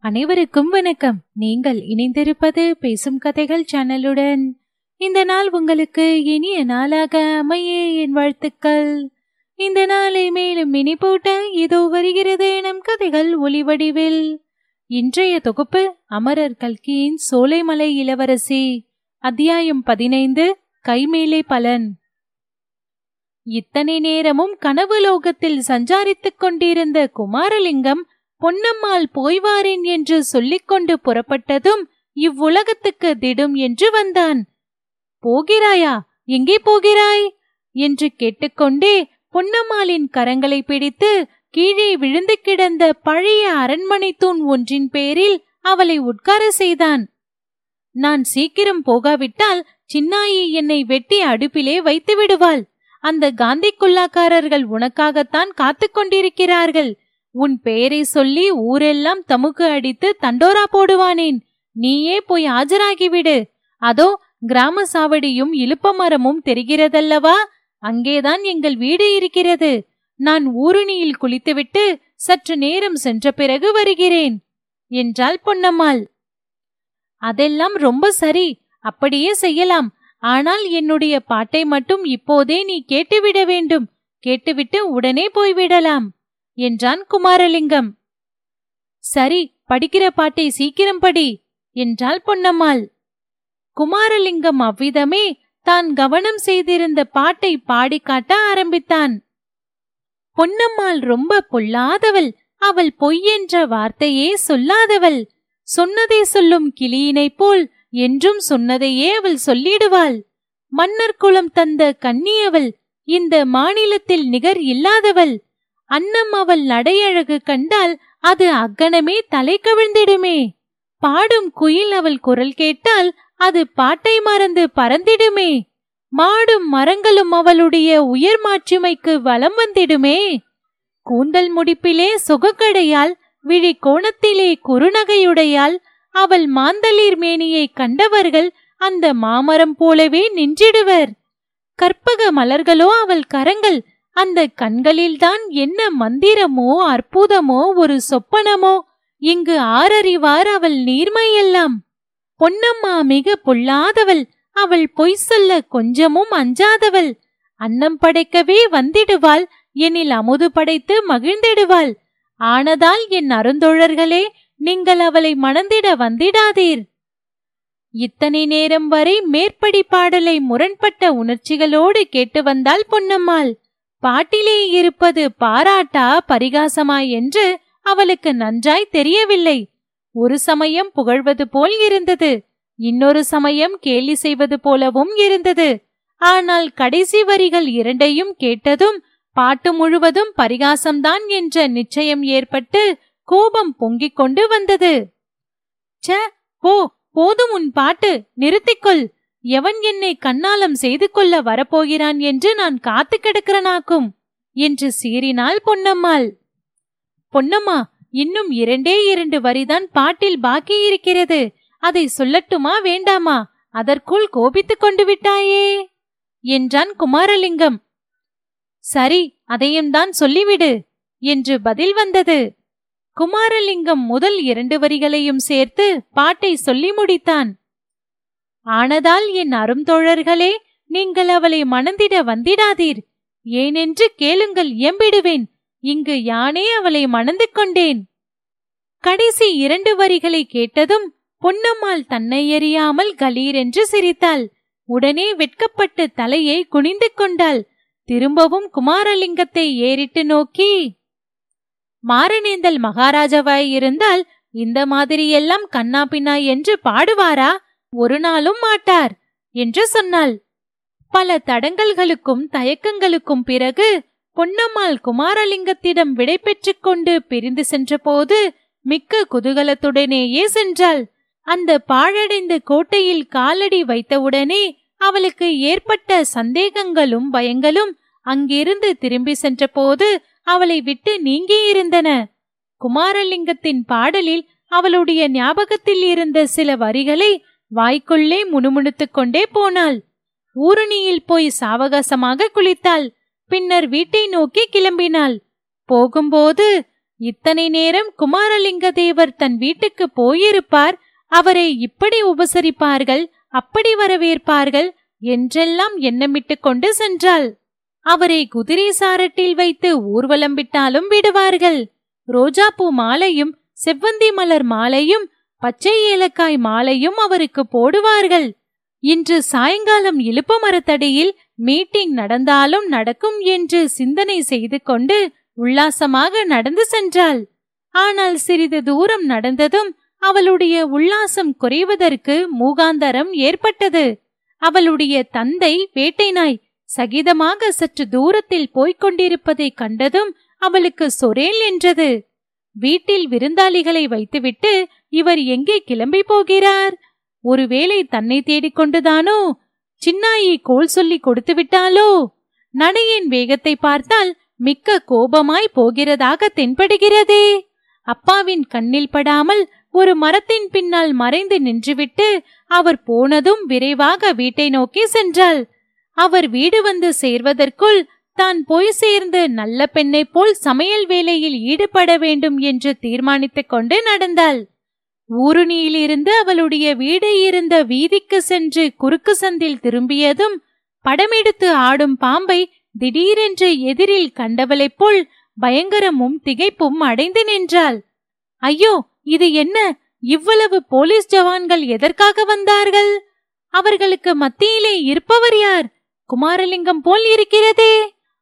அனைவருக்கும் வணக்கம். நீங்கள் இணைந்திருப்பது பேசும் கதைகள் சேனலுடன். இந்த நாள் உங்களுக்கு இனிய நாளாக அமைய என் வாழ்த்துக்கள். இந்த நாளை மேலும் இனிப்பூட்ட இதோ வருகிறது நம் கதைகள் ஒளிவடிவில் இன்றைய தொகுப்பு அமரர் கல்கியின் சோலைமலை இளவரசி. அத்தியாயம் பதினைந்து கைமேலே பலன். இத்தனை நேரமும் கனவு லோகத்தில் சஞ்சாரித்துக் கொண்டிருந்த குமாரலிங்கம் பொன்னம்மாள் போய்வாரேன் என்று சொல்லிக்கொண்டு புறப்பட்டதும் இவ்வுலகத்துக்கு திடும் என்று வந்தான். போகிறாயா? எங்கே போகிறாய்? என்று கேட்டுக்கொண்டே பொன்னம்மாளின் கரங்களை பிடித்து கீழே விழுந்து கிடந்த பழைய அரண்மனை தூண் ஒன்றின் பேரில் அவளை உட்கார செய்தான். நான் சீக்கிரம் போகாவிட்டால் சின்னாயி என்னை வெட்டி அடுப்பிலே வைத்து விடுவாள் அந்த காந்தி குல்லாக்காரர்கள் உனக்காகத்தான் காத்துக் கொண்டிருக்கிறார்கள் உன் பெயரை சொல்லி ஊரெல்லாம் தமுக்கு அடித்து தண்டோரா போடுவானேன். நீயே போய் ஆஜராகிவிடு. அதோ கிராம சாவடியும் இழுப்ப மரமும் தெரிகிறதல்லவா? அங்கேதான் எங்கள் வீடு இருக்கிறது. நான் ஊருணியில் குளித்துவிட்டு சற்று நேரம் சென்ற பிறகு வருகிறேன். என்றாள் பொன்னம்மாள். அதெல்லாம் ரொம்ப சரி. அப்படியே செய்யலாம். ஆனால் என்னுடைய பாட்டை மட்டும் இப்போதே நீ கேட்டுவிட வேண்டும். கேட்டுவிட்டு உடனே போய்விடலாம். என்றான் குமாரலிங்கம். சரி படிக்கிற பாட்டை சீக்கிரம் படி என்றாள் பொன்னம்மாள். குமாரலிங்கம் அவ்விதமே தான் கவனம் செய்திருந்த பாட்டை பாடிக்காட்ட காட்ட ஆரம்பித்தான். பொன்னம்மாள் ரொம்ப பொல்லாதவள் அவள் பொய் என்ற வார்த்தையே சொல்லாதவள். சொன்னதை சொல்லும் கிளியினைப் போல் என்றும் சொன்னதையே அவள் சொல்லிடுவாள். மன்னர் குலம் தந்த கன்னியவள் இந்த மாநிலத்தில் நிகர் இல்லாதவள். அன்னம் அவள் நடையழகு கண்டால் அது அக்கணமே தலை கவிழ்ந்திடுமே. பாடும் குயில் அவள் குரல் கேட்டால் அது பாட்டை மறந்து பறந்திடுமே. மாடும் மரங்களும் அவளுடைய உயர் மாட்சிமைக்கு வலம் வந்திடுமே. கூந்தல் முடிப்பிலே சொகக்கடையால் விழி கோணத்திலே குறுநகையுடையால் அவள் மாந்தளிர் மேனியை கண்டவர்கள் அந்த மாமரம் போலவே நின்றிடுவர். கற்பக மலர்களோ அவள் கரங்கள் அந்த கண்களில்தான் என்ன மந்திரமோ அற்புதமோ ஒரு சொப்பனமோ? இங்கு ஆரறிவார் அவள் நீர்மையெல்லாம். பொன்னம்மா மிக பொல்லாதவள் அவள் பொய் சொல்ல கொஞ்சமும் அஞ்சாதவள். அன்னம் படைக்கவே வந்திடுவாள் எனில் அமுது படைத்து மகிழ்ந்திடுவாள். ஆனதால் என் அருந்தோழர்களே நீங்கள் அவளை மணந்திட வந்திடாதீர். இத்தனை நேரம் வரை மேற்படி பாடலை முரண்பட்ட உணர்ச்சிகளோடு கேட்டு வந்தாள் பொன்னம்மாள். பாட்டிலே இருப்பது பாராட்டா பரிகாசமா என்று அவளுக்கு நன்றாய் தெரியவில்லை. ஒரு சமயம் புகழ்வது போல் இருந்தது. இன்னொரு சமயம் கேலி செய்வது போலவும் இருந்தது. ஆனால் கடைசி வரிகள் இரண்டையும் கேட்டதும் பாட்டு முழுவதும் பரிகாசம்தான் என்ற நிச்சயம் ஏற்பட்டு கோபம் பொங்கிக் கொண்டு வந்தது. ச போ போதும் உன் பாட்டு. நிறுத்திக்கொள். எவன் என்னை கண்ணாலம் செய்து கொள்ள வரப்போகிறான் என்று நான் காத்து கிடக்கிறனாக்கும்? என்று சீறினாள் பொன்னம்மாள். பொன்னம்மா இன்னும் இரண்டே இரண்டு வரிதான் பாட்டில் பாக்கி இருக்கிறது. அதை சொல்லட்டுமா வேண்டாமா? அதற்குள் கோபித்துக் கொண்டு விட்டாயே? என்றான் குமாரலிங்கம். சரி அதையும் தான் சொல்லிவிடு என்று பதில் வந்தது. குமாரலிங்கம் முதல் இரண்டு வரிகளையும் சேர்த்து பாட்டை சொல்லி முடித்தான். ஆனதால் என் அருந்தோழர்களே நீங்கள் அவளை மணந்திட வந்திடாதீர். ஏனென்று கேளுங்கள் எம்பிடுவேன். இங்கு யானே அவளை மணந்து கொண்டேன். கடைசி இரண்டு வரிகளை கேட்டதும் பொன்னம்மாள் தன்னை எறியாமல் கலீரென்று சிரித்தாள். உடனே வெட்கப்பட்டு தலையை குனிந்து கொண்டாள். திரும்பவும் குமாரலிங்கத்தை ஏறிட்டு நோக்கி மாரணேந்தல் மகாராஜாவாய் இருந்தால் இந்த மாதிரியெல்லாம் கண்ணா பின்னா என்று பாடுவாரா? ஒரு நாளும் மாட்டார் என்று சொன்னாள். பல தடங்கல்களுக்கும் தயக்கங்களுக்கும் பிறகு பொன்னம்மாள் குமாரலிங்கத்திடம் விடை பெற்றுக் கொண்டு பிரிந்து சென்றபோது மிக்க குதூகலத்துடனேயே சென்றாள். அந்த பாழடைந்த கோட்டையில் காலடி வைத்தவுடனே அவளுக்கு ஏற்பட்ட சந்தேகங்களும் பயங்களும் அங்கிருந்து திரும்பி சென்றபோது அவளை விட்டு நீங்கியிருந்தன. குமாரலிங்கத்தின் பாடலில் அவளுடைய ஞாபகத்தில் இருந்த சில வரிகளை வாய்க்குள்ளே முணுமுணுத்துக் கொண்டே போனாள். ஊருணியில் போய் சாவகாசமாக குளித்தாள். பின்னர் வீட்டை நோக்கி கிளம்பினாள். போகும்போது இத்தனை நேரம் குமாரலிங்க தேவர் தன் வீட்டுக்கு போயிருப்பார் அவரை இப்படி உபசரிப்பார்கள் அப்படி வரவேற்பார்கள் என்றெல்லாம் எண்ணமிட்டு கொண்டு சென்றாள். அவரை குதிரை சாரட்டில் வைத்து ஊர்வலம் விட்டாலும் விடுவார்கள். ரோஜாப்பூ மாலையும் செவ்வந்தி மலர் மாலையும் பச்சை ஏலக்காய் மாலையும் அவருக்கு போடுவார்கள். இன்று சாயங்காலம் இலுப்ப மரத்தடியில் மீட்டிங் நடந்தாலும் நடக்கும் என்று சிந்தனை செய்து கொண்டு உல்லாசமாக நடந்து சென்றாள். ஆனால் சிறிது தூரம் நடந்ததும் அவளுடைய உல்லாசம் குறைவதற்கு மூகாந்தரம் ஏற்பட்டது. அவளுடைய தந்தை வேட்டை நாய் சகிதமாக சற்று தூரத்தில் போய்க் கொண்டிருப்பதைக் கண்டதும் அவளுக்கு சொரேல் என்றது. வீட்டில் விருந்தாளிகளை வைத்துவிட்டு இவர் எங்கே கிளம்பி போகிறார்? ஒருவேளை தன்னை தேடிக்கொண்டுதானோ சின்னாயி கோல் சொல்லி கொடுத்து விட்டாலோ நடையின் வேகத்தை பார்த்தால் மிக்க கோபமாய் போகிறதாக தென்படுகிறதே. அப்பாவின் கண்ணில் படாமல் ஒரு மரத்தின் பின்னால் மறைந்து நின்றுவிட்டு அவர் போனதும் விரைவாக வீட்டை நோக்கி சென்றாள். அவர் வீடு வந்து சேர்வதற்குள் தான் போய் சேர்ந்து நல்ல பெண்ணைப் போல் சமையல் வேலையில் ஈடுபட வேண்டும் என்று தீர்மானித்துக் கொண்டு நடந்தாள். ஊருணியிலிருந்து அவளுடைய வீடு இருந்த வீதிக்கு சென்று குறுக்கு சந்தில் திரும்பியதும் படமெடுத்து ஆடும் பாம்பை திடீரென்று எதிரில் கண்டவளைப் போல் பயங்கரமும் திகைப்பும் அடைந்து நின்றாள். ஐயோ இது என்ன? இவ்வளவு போலீஸ் ஜவான்கள் எதற்காக வந்தார்கள்? அவர்களுக்கு மத்தியிலே இருப்பவர் யார்? குமாரலிங்கம் போல் இருக்கிறதே!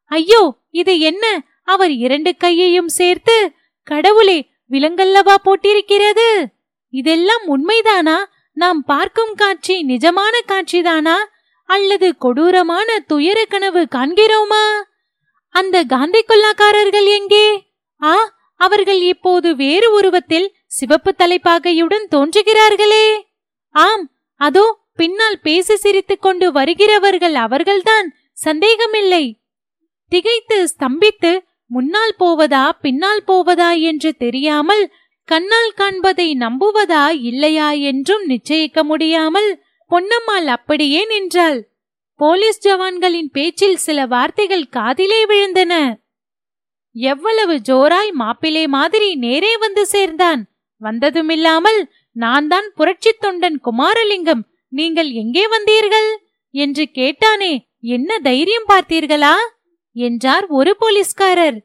ஐயோ இது என்ன? அவர் இரண்டு கையையும் சேர்த்து கடவுளே விலங்கல்லவா போட்டிருக்கிறது? இதெல்லாம் உண்மைதானா? நாம் பார்க்கும் காட்சி நிஜமான காட்சிதானா? அல்லது கொடூரமான துயர கனவு காண்கிறோமா? அந்த காந்தி கொல்லாக்காரர்கள் எங்கே? ஆ அவர்கள் இப்போது வேறு உருவத்தில் சிவப்பு தலைப்பாகையுடன் தோன்றுகிறார்களே. ஆம் அதோ பின்னால் பேசி சிரித்துக் கொண்டு வருகிறவர்கள் அவர்கள்தான். சந்தேகமில்லை. திகைத்து ஸ்தம்பித்து முன்னால் போவதா பின்னால் போவதா என்று தெரியாமல் கண்ணால் காண்பதை நம்புவதா இல்லையா என்றும் நிச்சயிக்க முடியாமல் பொன்னம்மாள் அப்படியே நின்றாள். போலீஸ் ஜவான்களின் பேச்சில் சில வார்த்தைகள் காதிலே விழுந்தன. எவ்வளவு ஜோராய் மாப்பிளே மாதிரி நேரே வந்து சேர்ந்தான். வந்ததுமில்லாமல் நான் தான் புரட்சித் தொண்டன் குமாரலிங்கம் நீங்கள் எங்கே வந்தீர்கள்? என்று கேட்டானே என்ன தைரியம் பார்த்தீர்களா? என்றார் ஒரு போலீஸ்காரர்.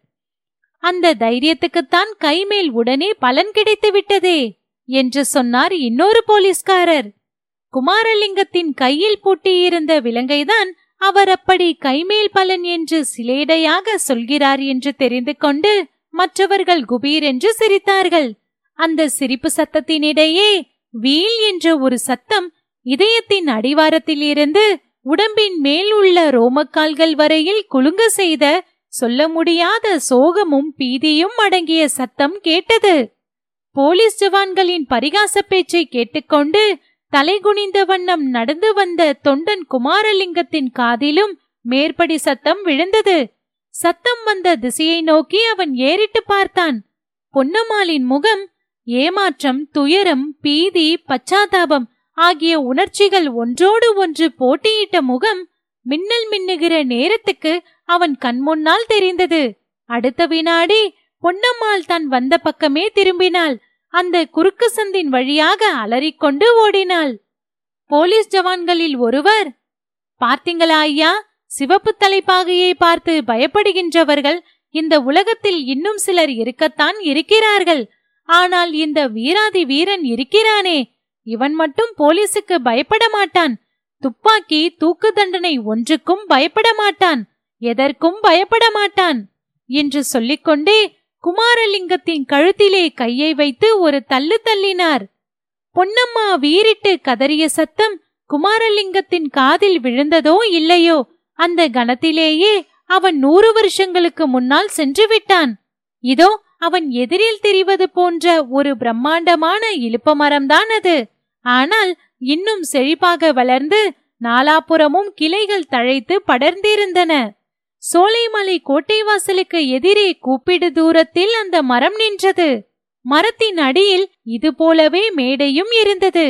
அந்த தைரியத்துக்குத்தான் கைமேல் உடனே பலன் கிடைத்து விட்டதே என்று சொன்னார் இன்னொரு போலீஸ்காரர். குமாரலிங்கத்தின் கையில் பூட்டியிருந்த விலங்கைதான் அவர் அப்படி கைமேல் பலன் என்று சிலேடையாக சொல்கிறார் என்று தெரிந்து கொண்டு மற்றவர்கள் குபீர் என்று சிரித்தார்கள். அந்த சிரிப்பு சத்தத்தினிடையே வீல் என்ற ஒரு சத்தம் இதயத்தின் அடிவாரத்திலிருந்து உடம்பின் மேல் உள்ள ரோமக்கால்கள் வரையில் குலுங்க செய்த சொல்ல முடியாத சோகமும் பீதியும் அடங்கிய சத்தம் கேட்டது. போலீஸ் ஜவான்களின் பரிகாச பேச்சை கேட்டுக்கொண்டு தலைகுனிந்த வண்ணம் நடந்து வந்த தொண்டன் குமாரலிங்கத்தின் காதிலும் மேற்படி சத்தம் விழுந்தது. சத்தம் வந்த திசையை நோக்கி அவன் ஏறிட்டு பார்த்தான். பொன்னம்மாளின் முகம் ஏமாற்றம் துயரம் பீதி பச்சாதாபம் ஆகிய உணர்ச்சிகள் ஒன்றோடு ஒன்று போட்டியிட்ட முகம் மின்னல் மின்னுகிற நேரத்துக்கு அவன் கண்முன்னால் தெரிந்தது. அடுத்த வினாடி பொன்னம்மாள் தான் வந்த பக்கமே திரும்பினாள். அந்த குறுக்கு சந்தின் வழியாக அலறிக்கொண்டு ஓடினாள். போலீஸ் ஜவான்களில் ஒருவர் பார்த்தீங்களா ஐயா சிவப்பு தலைப்பாகையை பார்த்து பயப்படுகின்றவர்கள் இந்த உலகத்தில் இன்னும் சிலர் இருக்கத்தான் இருக்கிறார்கள். ஆனால் இந்த வீராதி வீரன் இருக்கிறானே இவன் மட்டும் போலீசுக்கு பயப்பட மாட்டான். துப்பாக்கி தூக்கு தண்டனை ஒன்றுக்கும் பயப்பட மாட்டான். எதற்கும் பயப்பட மாட்டான். என்று சொல்லிக்கொண்டே குமாரலிங்கத்தின் கழுத்திலே கையை வைத்து ஒரு தள்ளு தள்ளினார். பொன்னம்மா வீறிட்டு கதறிய சத்தம் குமாரலிங்கத்தின் காதில் விழுந்ததோ இல்லையோ? அந்த கணத்திலேயே அவன் நூறு வருஷங்களுக்கு முன்னால் சென்று விட்டான். இதோ அவன் எதிரில் தெரிவது போன்ற ஒரு பிரம்மாண்டமான இழுப்ப மரம்தான் அது. ஆனால் இன்னும் செழிப்பாக வளர்ந்து நாலாபுறமும் கிளைகள் தழைத்து படர்ந்திருந்தன. சோலைமலை கோட்டை வாசலுக்கு எதிரே கூப்பிடு தூரத்தில் அந்த மரம் நின்றது. மரத்தின் அடியில் இது போலவே மேடையும் இருந்தது.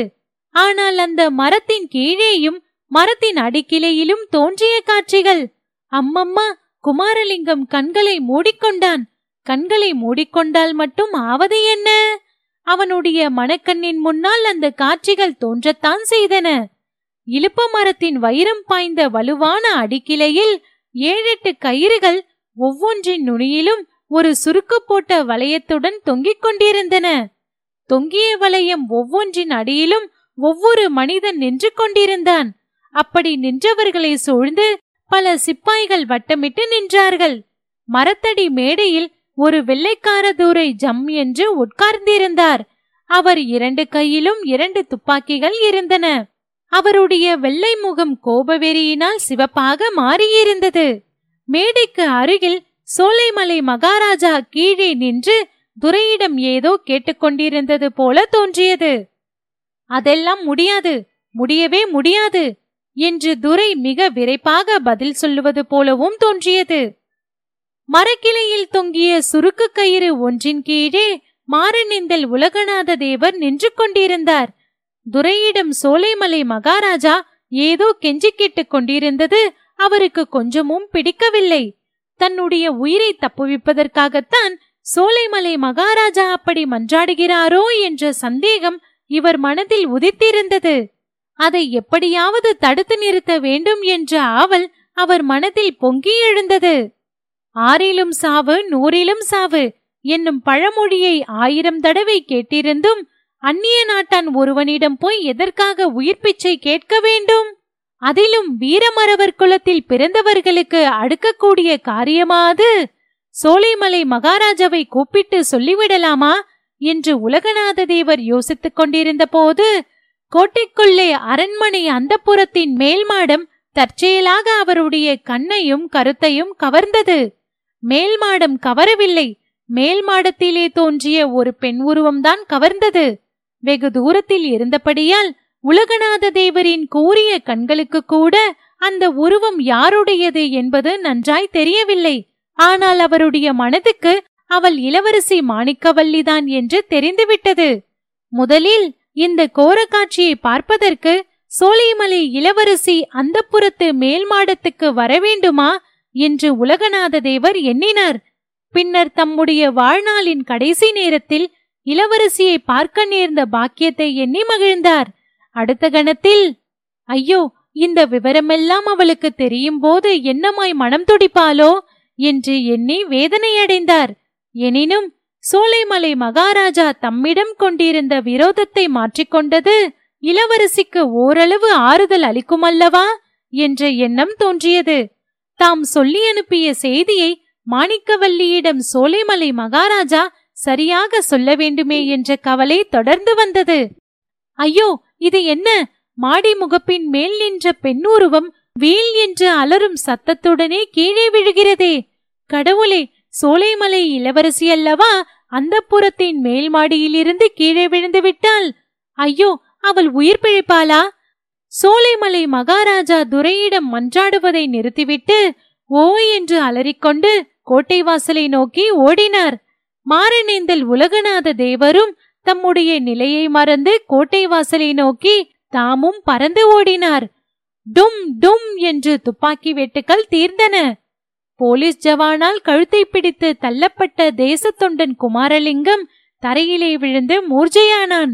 ஆனால் அந்த மரத்தின் கீழேயும் மரத்தின் அடிக்கிளையிலும் தோன்றிய காட்சிகள். அம்மம்மா குமாரலிங்கம் கண்களை மூடிக்கொண்டான். கண்களை மூடிக்கொண்டால் மட்டும் ஆவது என்ன? அவனுடைய மணக்கண்ணின் முன்னால் அந்த காட்சிகள் தோன்றத்தான் செய்தன. இலுப்ப மரத்தின் வைரம் பாய்ந்த வலுவான அடிக்கிளையில் ஏழெட்டு கயிறுகள் ஒவ்வொன்றின் நுனியிலும் ஒரு சுருக்கு போட்ட வளையத்துடன் தொங்கிக் கொண்டிருந்தன. தொங்கிய வளையம் ஒவ்வொன்றின் அடியிலும் ஒவ்வொரு மனிதன் நின்று கொண்டிருந்தான். அப்படி நின்றவர்களை சூழ்ந்து பல சிப்பாய்கள் வட்டமிட்டு நின்றார்கள். மரத்தடி மேடையில் ஒரு வெள்ளைக்கார தூரை ஜம் என்று உட்கார்ந்திருந்தார். அவர் இரண்டு கையிலும் இரண்டு துப்பாக்கிகள் இருந்தன. அவருடைய வெள்ளை முகம் கோபவெறியினால் சிவப்பாக மாறியிருந்தது. மேடைக்கு அருகில் சோலைமலை மகாராஜா கீழே நின்று துரையிடம் ஏதோ கேட்டுக்கொண்டிருந்தது போல தோன்றியது. அதெல்லாம் முடியாது முடியவே முடியாது என்று துரை மிக விரைப்பாக பதில் சொல்லுவது போலவும் தோன்றியது. மரக்கிளையில் தொங்கிய சுருக்கு கயிறு ஒன்றின் கீழே மாரநிந்தல் உலகநாத தேவர் நின்று கொண்டிருந்தார். துரையிடம் சோலைமலை மகாராஜா ஏதோ கெஞ்சி கேட்டுக் கொண்டிருந்தது அவருக்கு கொஞ்சமும் பிடிக்கவில்லை. தன்னுடைய உயிரை தப்புவிப்பதற்காகத்தான் சோலைமலை மகாராஜா அப்படி மன்றாடுகிறாரோ என்ற சந்தேகம் இவர் மனதில் உதித்திருந்தது. அதை எப்படியாவது தடுத்து நிறுத்த வேண்டும் என்ற ஆவல் அவர் மனதில் பொங்கி எழுந்தது. ஆறிலும் சாவு நூறிலும் சாவு என்னும் பழமொழியை ஆயிரம் தடவை கேட்டிருந்தும் அந்நிய நாட்டான் ஒருவனிடம் போய் எதற்காக உயிர் பிச்சை கேட்க வேண்டும்? அதிலும் வீரமரவர் குலத்தில் பிறந்தவர்களுக்கு அடுக்கக்கூடிய காரியமாது? சோலைமலை மகாராஜாவை கூப்பிட்டு சொல்லிவிடலாமா? என்று உலகநாத தேவர் யோசித்துக் கொண்டிருந்த போது கோட்டைக்குள்ளே அரண்மனை அந்தப்புறத்தின் மேல் மாடம் தற்செயலாக அவருடைய கண்ணையும் கருத்தையும் கவர்ந்தது. மேல் மாடம் கவரவில்லை. மேல் மாடத்திலே தோன்றிய ஒரு பெண் உருவம்தான் கவர்ந்தது. வெகு தூரத்தில் இருந்தபடியால் உலகநாத தேவரின் கூறிய கண்களுக்கு கூட அந்த உருவம் யாருடையது என்பது நன்றாய் தெரியவில்லை. ஆனால் அவருடைய மனதுக்கு அவள் இளவரசி மாணிக்கவல்லிதான் என்று தெரிந்துவிட்டது. முதலில் இந்த கோர காட்சியை பார்ப்பதற்கு சோலைமலை இளவரசி அந்த புறத்து மேல் மாடத்துக்கு வரவேண்டுமா என்று உலகநாத தேவர் எண்ணினார். பின்னர் தம்முடைய வாழ்நாளின் கடைசி நேரத்தில் இளவரசியை பார்க்க நேர்ந்த பாக்கியத்தை எண்ணி மகிழ்ந்தார். அடுத்த கணத்தில் ஐயோ இந்த விவரமெல்லாம் அவளுக்கு தெரியும் போது என்னமாய் மனம் துடிப்பாளோ? என்று எண்ணி வேதனையடைந்தார். எனினும் சோலைமலை மகாராஜா தம்மிடம் கொண்டிருந்த விரோதத்தை மாற்றிக்கொண்டது இளவரசிக்கு ஓரளவு ஆறுதல் அளிக்குமல்லவா? என்ற எண்ணம் தோன்றியது. தாம் சொல்லி அனுப்பிய செய்தியை மாணிக்கவல்லியிடம் சோலைமலை மகாராஜா சரியாக சொல்ல வேண்டுமே என்ற கவலை தொடர்ந்து வந்தது. ஐயோ இது என்ன? மாடி முகப்பின் மேல் நின்ற பெண்ணுருவம் வீல் என்று அலரும் சத்தத்துடனே கீழே விழுகிறதே. கடவுளே சோலைமலை இளவரசி அல்லவா? அந்த புறத்தின் மேல் மாடியிலிருந்து கீழே விழுந்து விட்டாள். ஐயோ அவள் உயிர் பிழைப்பாளா? சோலைமலை மகாராஜா துரையிடம் மன்றாடுவதை நிறுத்திவிட்டு ஓ என்று அலறிக்கொண்டு கோட்டை வாசலை நோக்கி ஓடினார். மாரணேந்தல் உலகநாத தேவரும் தம்முடைய நிலையை மறந்து கோட்டை வாசலை நோக்கி தாமும் பறந்து ஓடினார். டும் டும் என்று துப்பாக்கி வெட்டுக்கள் தீர்ந்தன. போலீஸ் ஜவானால் கழுத்தை பிடித்து தள்ளப்பட்ட தேசத்தொண்டன் குமாரலிங்கம் தரையிலே விழுந்து மூர்ஜையானான்.